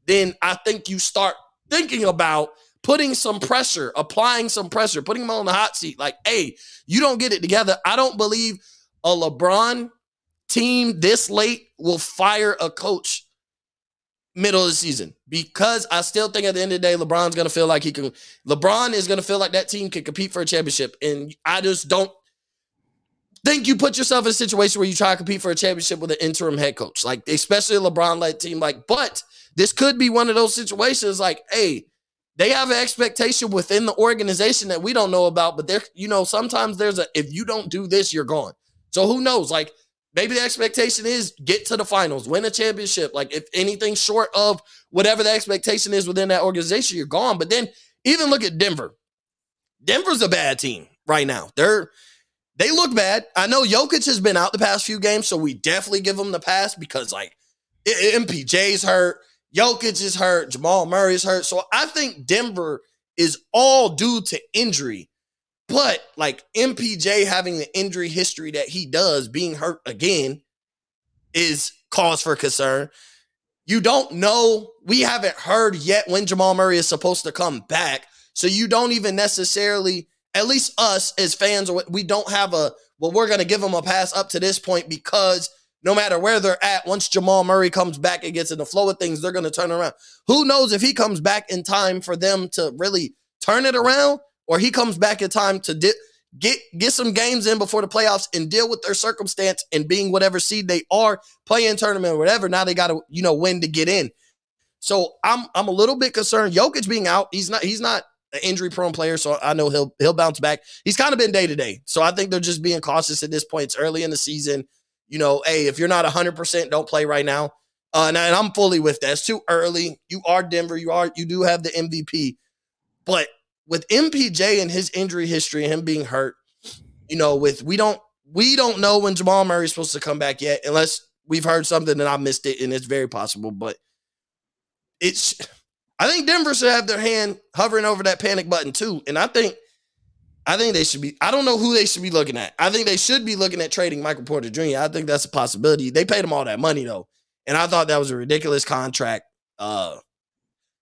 [SPEAKER 1] then I think you start thinking about putting some pressure, applying some pressure, putting them on the hot seat. Like, hey, you don't get it together. I don't believe a LeBron team this late will fire a coach middle of the season because I still think at the end of the day, LeBron's gonna feel like he can. LeBron is gonna feel like that team can compete for a championship, and I just don't think you put yourself in a situation where you try to compete for a championship with an interim head coach, like especially a LeBron-led team. Like, but this could be one of those situations. Like, hey, they have an expectation within the organization that we don't know about, but there, you know, sometimes there's a if you don't do this, you're gone. So who knows? Like maybe the expectation is get to the finals, win a championship. Like if anything short of whatever the expectation is within that organization, you're gone. But then even look at Denver. Denver's a bad team right now. They're they look bad. I know Jokic has been out the past few games, so we definitely give them the pass because like MPJ's hurt, Jokic is hurt, Jamal Murray's hurt. So I think Denver is all due to injury. But like MPJ having the injury history that he does, being hurt again, is cause for concern. You don't know. We haven't heard yet when Jamal Murray is supposed to come back. So you don't even necessarily, at least us as fans, we don't have a, well, we're going to give them a pass up to this point because no matter where they're at, once Jamal Murray comes back and gets in the flow of things, they're going to turn around. Who knows if he comes back in time for them to really turn it around? or he comes back in time to di- get get some games in before the playoffs and deal with their circumstance and being whatever seed they are, playing tournament or whatever. Now they got to you know win to get in. So I'm I'm a little bit concerned. Jokic being out, he's not he's not an injury prone player, so I know he'll he'll bounce back. He's kind of been day to day, so I think they're just being cautious at this point. It's early in the season. You know, hey, if you're not 100, percent don't play right now. Uh, and, and I'm fully with that. It's too early. You are Denver. You are you do have the MVP, but with MPJ and his injury history and him being hurt, you know, with we don't we don't know when Jamal Murray's supposed to come back yet, unless we've heard something and I missed it, and it's very possible. But it's I think Denver should have their hand hovering over that panic button too. And I think I think they should be, I don't know who they should be looking at. I think they should be looking at trading Michael Porter Jr. I think that's a possibility. They paid him all that money though. And I thought that was a ridiculous contract. Uh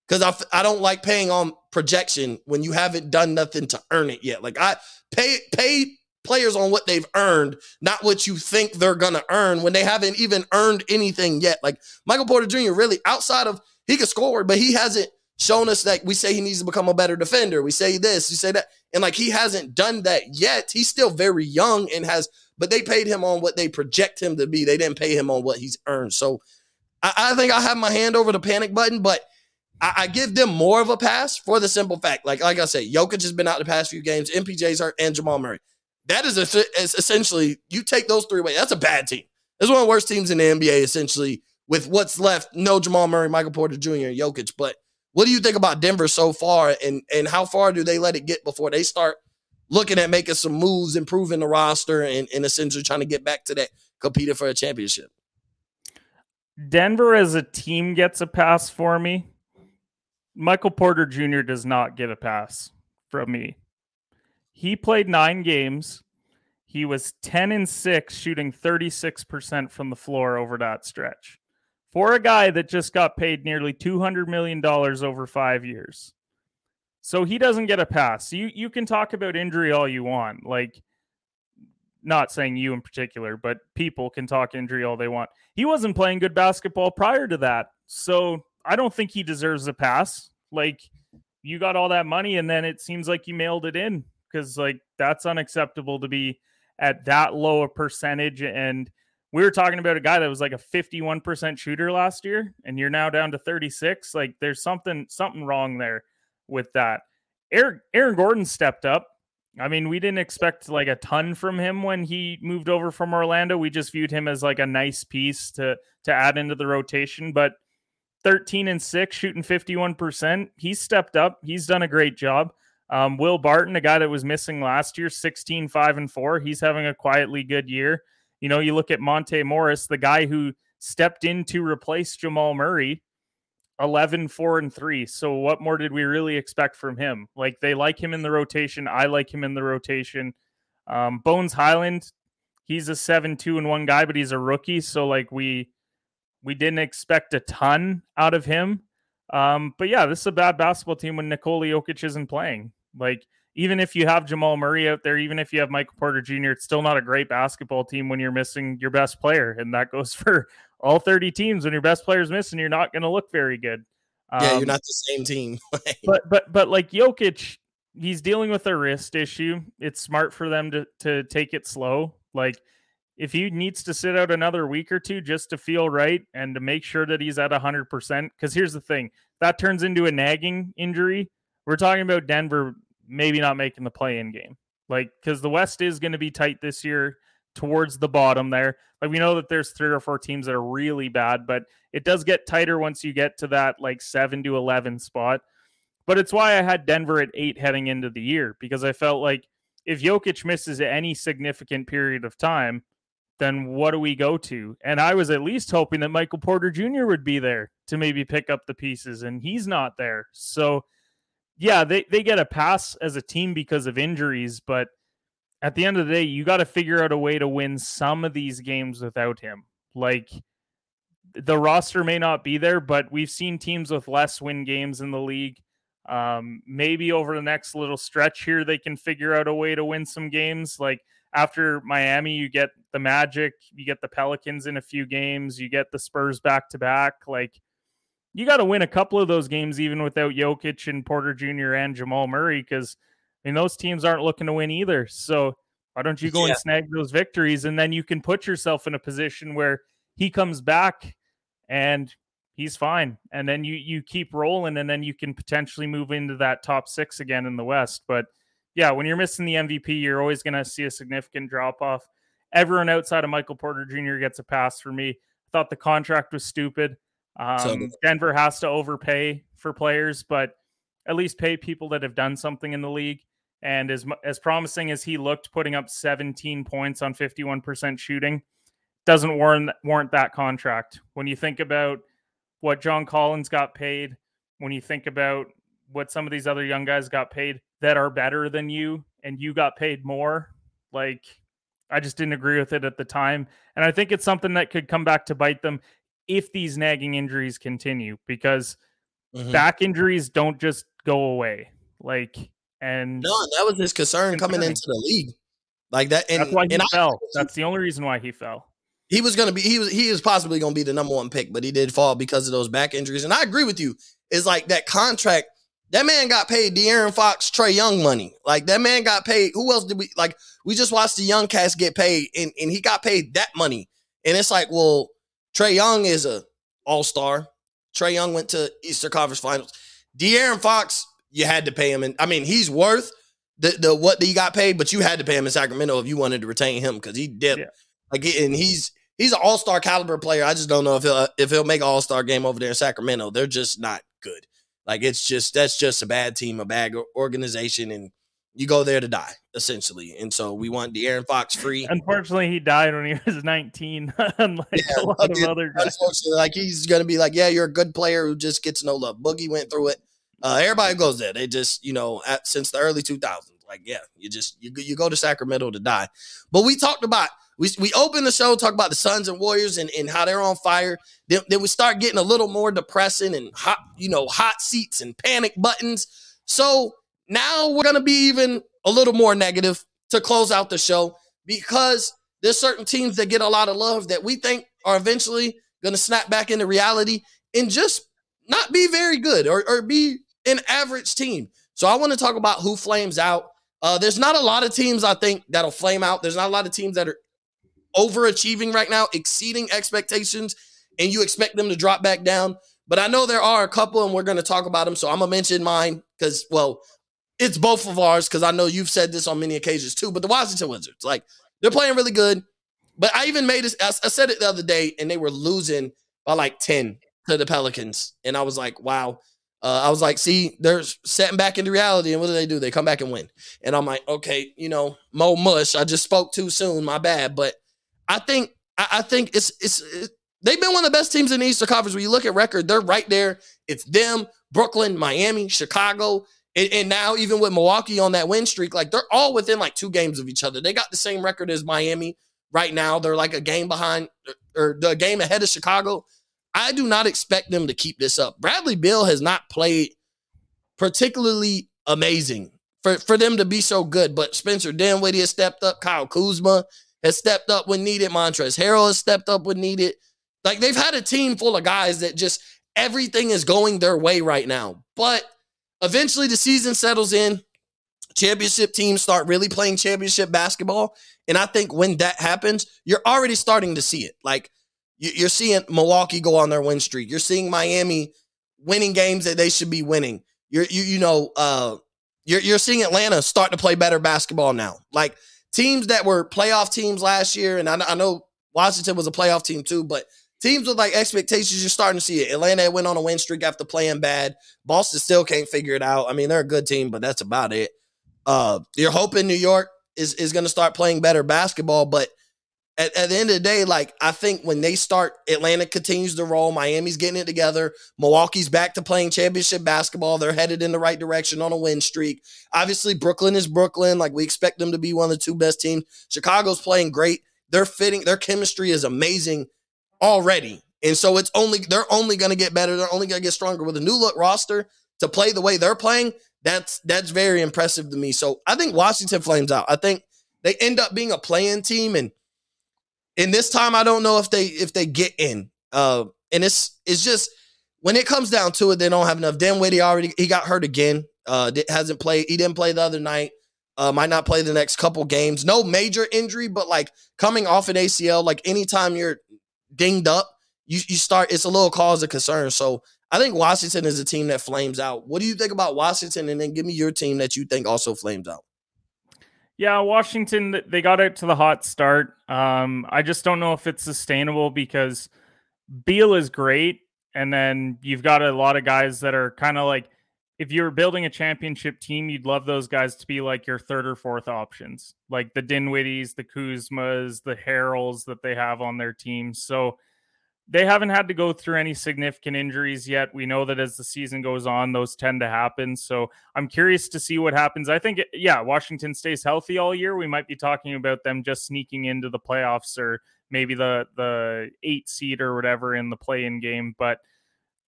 [SPEAKER 1] because I, I don't like paying on projection when you haven't done nothing to earn it yet. Like I pay pay players on what they've earned, not what you think they're gonna earn when they haven't even earned anything yet. Like Michael Porter Jr. really outside of he could score, but he hasn't shown us that we say he needs to become a better defender. We say this, you say that, and like he hasn't done that yet. He's still very young and has, but they paid him on what they project him to be. They didn't pay him on what he's earned. So I, I think I have my hand over the panic button, but I, I, give them more of a pass for the simple fact, like like I said, Jokic has been out the past few games, MPJ's hurt, and Jamal Murray. That is, a, is essentially you take those three away. That's a bad team. It's one of the worst teams in the NBA, essentially with what's left, no Jamal Murray, Michael Porter Jr., and Jokic. But what do you think about Denver so far, and and how far do they let it get before they start looking at making some moves, improving the roster, and, and essentially trying to get back to that competing for a championship?
[SPEAKER 5] Denver as a team gets a pass for me. Michael Porter Jr. does not get a pass from me. He played nine games. He was 10 and 6, shooting 36% from the floor over that stretch for a guy that just got paid nearly $200 million over five years. So he doesn't get a pass. You you can talk about injury all you want. Like not saying you in particular, but people can talk injury all they want. He wasn't playing good basketball prior to that. So I don't think he deserves a pass. Like you got all that money and then it seems like you mailed it in because like that's unacceptable to be at that low a percentage and we were talking about a guy that was like a 51% shooter last year and you're now down to 36 like there's something something wrong there with that. Aaron, aaron gordon stepped up. I mean we didn't expect like a ton from him when he moved over from orlando. We just viewed him as like a nice piece to to add into the rotation but 13 and 6 shooting 51% he's stepped up. He's done a great job. Um, will barton a guy that was missing last year 16 5 and 4 he's having a quietly good year you know, you look at Monte Morris, the guy who stepped in to replace Jamal Murray, 11, 4, and 3. So, what more did we really expect from him? Like, they like him in the rotation. I like him in the rotation. Um, Bones Hyland, he's a 7, 2, and 1 guy, but he's a rookie. So, like, we. We didn't expect a ton out of him. Um, but yeah, this is a bad basketball team when Nikola Jokic isn't playing. Like, even if you have Jamal Murray out there, even if you have Michael Porter Jr., it's still not a great basketball team when you're missing your best player. And that goes for all 30 teams. When your best player's missing, you're not going to look very good.
[SPEAKER 1] Um, yeah, you're um, not the same team.
[SPEAKER 5] but but but like Jokic, he's dealing with a wrist issue. It's smart for them to to take it slow. Like if he needs to sit out another week or two just to feel right and to make sure that he's at 100%, because here's the thing that turns into a nagging injury. We're talking about Denver maybe not making the play in game. Like, because the West is going to be tight this year towards the bottom there. Like, we know that there's three or four teams that are really bad, but it does get tighter once you get to that like seven to 11 spot. But it's why I had Denver at eight heading into the year because I felt like if Jokic misses any significant period of time, then what do we go to? And I was at least hoping that Michael Porter Jr. would be there to maybe pick up the pieces, and he's not there. So yeah, they, they get a pass as a team because of injuries, but at the end of the day, you got to figure out a way to win some of these games without him. Like the roster may not be there, but we've seen teams with less win games in the league. Um, maybe over the next little stretch here, they can figure out a way to win some games. Like after Miami, you get the Magic, you get the Pelicans in a few games, you get the Spurs back to back. Like you got to win a couple of those games even without Jokic and Porter Jr. and Jamal Murray because I mean, those teams aren't looking to win either. So why don't you go
[SPEAKER 1] Yeah.
[SPEAKER 5] and snag those victories? And then you can put yourself in a position where he comes back and he's fine. And then you you keep rolling and then you can potentially move into that top six again in the West. But yeah, when you're missing the MVP, you're always gonna see a significant drop off. Everyone outside of Michael Porter Jr. gets a pass for me. I thought the contract was stupid. Um,
[SPEAKER 1] So
[SPEAKER 5] Denver has to overpay for players, but at least pay people that have done something in the league. And as as promising as he looked, putting up 17 points on 51% shooting, doesn't warrant warrant that contract. When you think about what John Collins got paid, when you think about what some of these other young guys got paid that are better than you, and you got paid more, like I just didn't agree with it at the time. And I think it's something that could come back to bite them if these nagging injuries continue because
[SPEAKER 1] Mhm.
[SPEAKER 5] back injuries don't just go away. Like, and
[SPEAKER 1] No, that was his concern coming into the league. Like that, and,
[SPEAKER 5] that's why he
[SPEAKER 1] and I,
[SPEAKER 5] fell. That's the only reason why he fell.
[SPEAKER 1] he was gonna be he was he is possibly gonna be the number one pick, but he did fall because of those back injuries. And I agree with you. It's like that contract. That man got paid De'Aaron Fox, Trae Young money. Like that man got paid. Who else did we like? We just watched the young cast get paid, and, and he got paid that money. And it's like, well, Trae Young is a all star. Trae Young went to Easter Conference Finals. De'Aaron Fox, you had to pay him, and I mean, he's worth the the what he got paid, but you had to pay him in Sacramento if you wanted to retain him because he dipped.
[SPEAKER 5] Yeah.
[SPEAKER 1] Like, and he's he's an all star caliber player. I just don't know if he'll if he'll make all star game over there in Sacramento. They're just not good. Like it's just that's just a bad team, a bad organization, and you go there to die essentially. And so we want De'Aaron Fox free.
[SPEAKER 5] Unfortunately, he died when he was 19, unlike
[SPEAKER 1] Yeah,
[SPEAKER 5] a lot of other guys.
[SPEAKER 1] Unfortunately, like he's gonna be like, yeah, you're a good player who just gets no love. Boogie went through it. Uh, everybody goes there. They just, you know, at, since the early 2000s, like, yeah, you just you go- you go to Sacramento to die. But we talked about we we opened the show talk about the Suns and Warriors and, and how they're on fire. Then, then we start getting a little more depressing and hot, you know, hot seats and panic buttons. So now we're gonna be even a little more negative to close out the show because there's certain teams that get a lot of love that we think are eventually gonna snap back into reality and just not be very good or, or be an average team. So I want to talk about who flames out. Uh, there's not a lot of teams I think that'll flame out. There's not a lot of teams that are overachieving right now, exceeding expectations, and you expect them to drop back down. But I know there are a couple, and we're going to talk about them. So I'm gonna mention mine because, well, it's both of ours because I know you've said this on many occasions too. But the Washington Wizards, like they're playing really good. But I even made this. I, I said it the other day, and they were losing by like ten to the Pelicans, and I was like, wow. Uh, I was like, see, they're setting back into reality, and what do they do? They come back and win. And I'm like, okay, you know, Mo Mush. I just spoke too soon. My bad. But I think I, I think it's it's it, they've been one of the best teams in the Eastern Conference. When you look at record, they're right there. It's them, Brooklyn, Miami, Chicago, and, and now even with Milwaukee on that win streak, like they're all within like two games of each other. They got the same record as Miami right now. They're like a game behind or the game ahead of Chicago. I do not expect them to keep this up. Bradley Beal has not played particularly amazing for, for them to be so good, but Spencer Dinwiddie has stepped up. Kyle Kuzma has stepped up when needed. Montrezl Harrell has stepped up when needed. Like they've had a team full of guys that just everything is going their way right now. But eventually the season settles in. Championship teams start really playing championship basketball. And I think when that happens, you're already starting to see it. Like you- you're seeing Milwaukee go on their win streak. You're seeing Miami winning games that they should be winning. You're you you know uh you're you're seeing Atlanta start to play better basketball now. Like teams that were playoff teams last year, and I, I know Washington was a playoff team too, but teams with like expectations, you're starting to see it. Atlanta went on a win streak after playing bad. Boston still can't figure it out. I mean, they're a good team, but that's about it. Uh, you're hoping New York is is going to start playing better basketball, but at, at the end of the day, like I think when they start, Atlanta continues to roll. Miami's getting it together. Milwaukee's back to playing championship basketball. They're headed in the right direction on a win streak. Obviously, Brooklyn is Brooklyn. Like we expect them to be one of the two best teams. Chicago's playing great. They're fitting. Their chemistry is amazing already, and so it's only they're only going to get better. They're only going to get stronger with a new look roster to play the way they're playing. That's that's very impressive to me. So I think Washington flames out. I think they end up being a playing team and in this time I don't know if they if they get in. Uh and it's it's just when it comes down to it, they don't have enough. Dinwiddie already he got hurt again. Uh, hasn't played. He didn't play the other night. Uh, might not play the next couple games. No major injury, but like coming off an ACL, like anytime you're dinged up, you you start. It's a little cause of concern. So I think Washington is a team that flames out. What do you think about Washington? And then give me your team that you think also flames out.
[SPEAKER 5] Yeah, Washington, they got out to the hot start. Um, I just don't know if it's sustainable because Beal is great. And then you've got a lot of guys that are kind of like, if you're building a championship team, you'd love those guys to be like your third or fourth options, like the Dinwiddies, the Kuzmas, the Harrells that they have on their team. So they haven't had to go through any significant injuries yet. We know that as the season goes on, those tend to happen. So I'm curious to see what happens. I think, yeah, Washington stays healthy all year. We might be talking about them just sneaking into the playoffs or maybe the the eight seed or whatever in the play-in game. But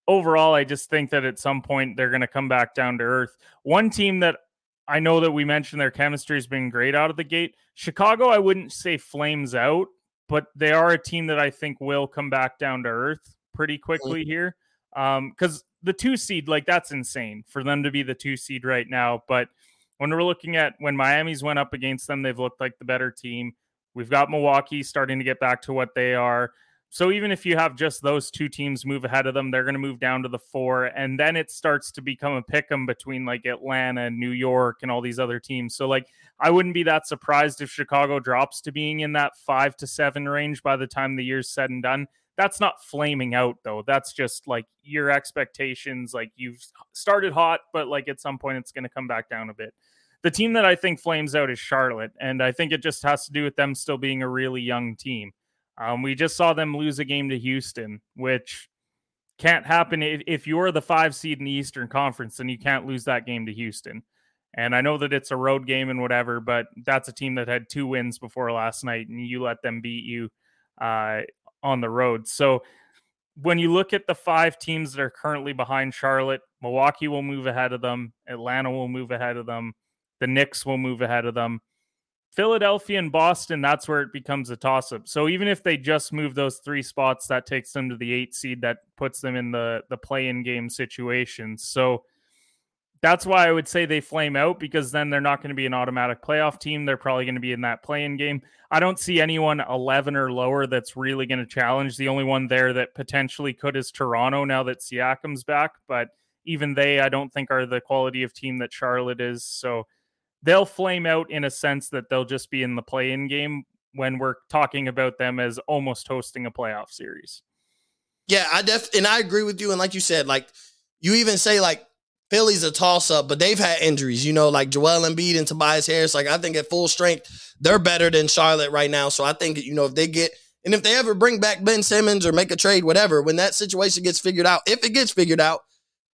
[SPEAKER 5] overall, I just think that at some point they're going to come back down to earth. One team that I know that we mentioned their chemistry has been great out of the gate. Chicago, I wouldn't say flames out but they are a team that I think will come back down to earth pretty quickly here. Um, because the two seed, like that's insane for them to be the two seed right now. But when we're looking at when Miami's went up against them, they've looked like the better team. We've got Milwaukee starting to get back to what they are. So even if you have just those two teams move ahead of them, they're going to move down to the four, and then it starts to become a pick 'em between like Atlanta and New York and all these other teams. So like I wouldn't be that surprised if Chicago drops to being in that five to seven range by the time the year's said and done. That's not flaming out though. That's just like your expectations. Like you've started hot, but like at some point it's going to come back down a bit. The team that I think flames out is Charlotte, and I think it just has to do with them still being a really young team. Um, we just saw them lose a game to Houston, which can't happen if, you're the five seed in the Eastern Conference, then you can't lose that game to Houston. And I know that it's a road game and whatever, but that's a team that had two wins before last night, and you let them beat you uh, on the road. So when you look at the five teams that are currently behind Charlotte, Milwaukee will move ahead of them, Atlanta will move ahead of them, the Knicks will move ahead of them. Philadelphia and Boston, that's where it becomes a toss up. So even if they just move those three spots, that takes them to the eight seed, that puts them in the the play in game situation. So that's why I would say they flame out because then they're not going to be an automatic playoff team. They're probably going to be in that play in game. I don't see anyone 11 or lower that's really going to challenge. The only one there that potentially could is Toronto now that Siakam's back, but even they, I don't think, are the quality of team that Charlotte is. So they'll flame out in a sense that they'll just be in the play in game when we're talking about them as almost hosting a playoff series.
[SPEAKER 1] Yeah, I def and I agree with you. And like you said, like you even say like Philly's a toss up, but they've had injuries, you know, like Joel Embiid and Tobias Harris. Like I think at full strength, they're better than Charlotte right now. So I think, you know, if they get and if they ever bring back Ben Simmons or make a trade, whatever, when that situation gets figured out, if it gets figured out,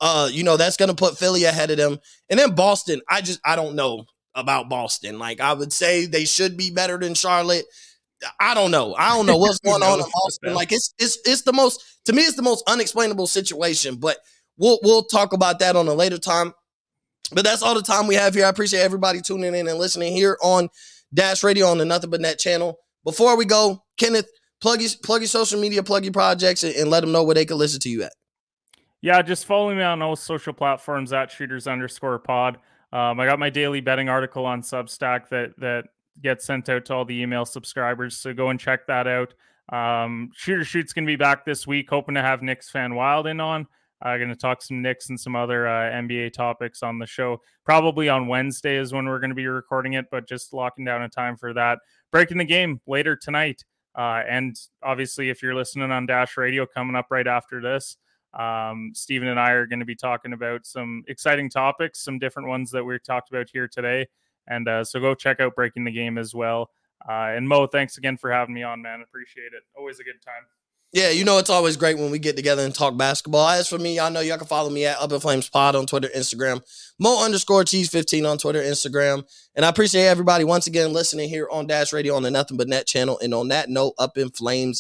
[SPEAKER 1] uh, you know, that's gonna put Philly ahead of them. And then Boston, I just I don't know about Boston. Like I would say they should be better than Charlotte. I don't know. I don't know what's going on in Boston. Like it's it's it's the most to me it's the most unexplainable situation. But we'll we'll talk about that on a later time. But that's all the time we have here. I appreciate everybody tuning in and listening here on Dash Radio on the Nothing But Net channel. Before we go, Kenneth, plug your plug your social media, plug your projects, and, and let them know where they can listen to you at.
[SPEAKER 5] Yeah, just follow me on all social platforms at shooters underscore pod. Um, I got my daily betting article on Substack that that gets sent out to all the email subscribers. So go and check that out. Um, Shooter Shoot's going to be back this week, hoping to have Knicks fan Wild in on. I'm uh, going to talk some Knicks and some other uh, NBA topics on the show. Probably on Wednesday is when we're going to be recording it, but just locking down a time for that. Breaking the game later tonight. Uh, and obviously, if you're listening on Dash Radio, coming up right after this, um, Stephen and I are going to be talking about some exciting topics, some different ones that we talked about here today. And uh, so go check out Breaking the Game as well. Uh, and Mo, thanks again for having me on, man. Appreciate it. Always a good time.
[SPEAKER 1] Yeah, you know it's always great when we get together and talk basketball. As for me, y'all know y'all can follow me at Up in Flames Pod on Twitter, Instagram, Mo underscore Cheese fifteen on Twitter, Instagram, and I appreciate everybody once again listening here on Dash Radio on the Nothing But Net channel. And on that note, Up in Flames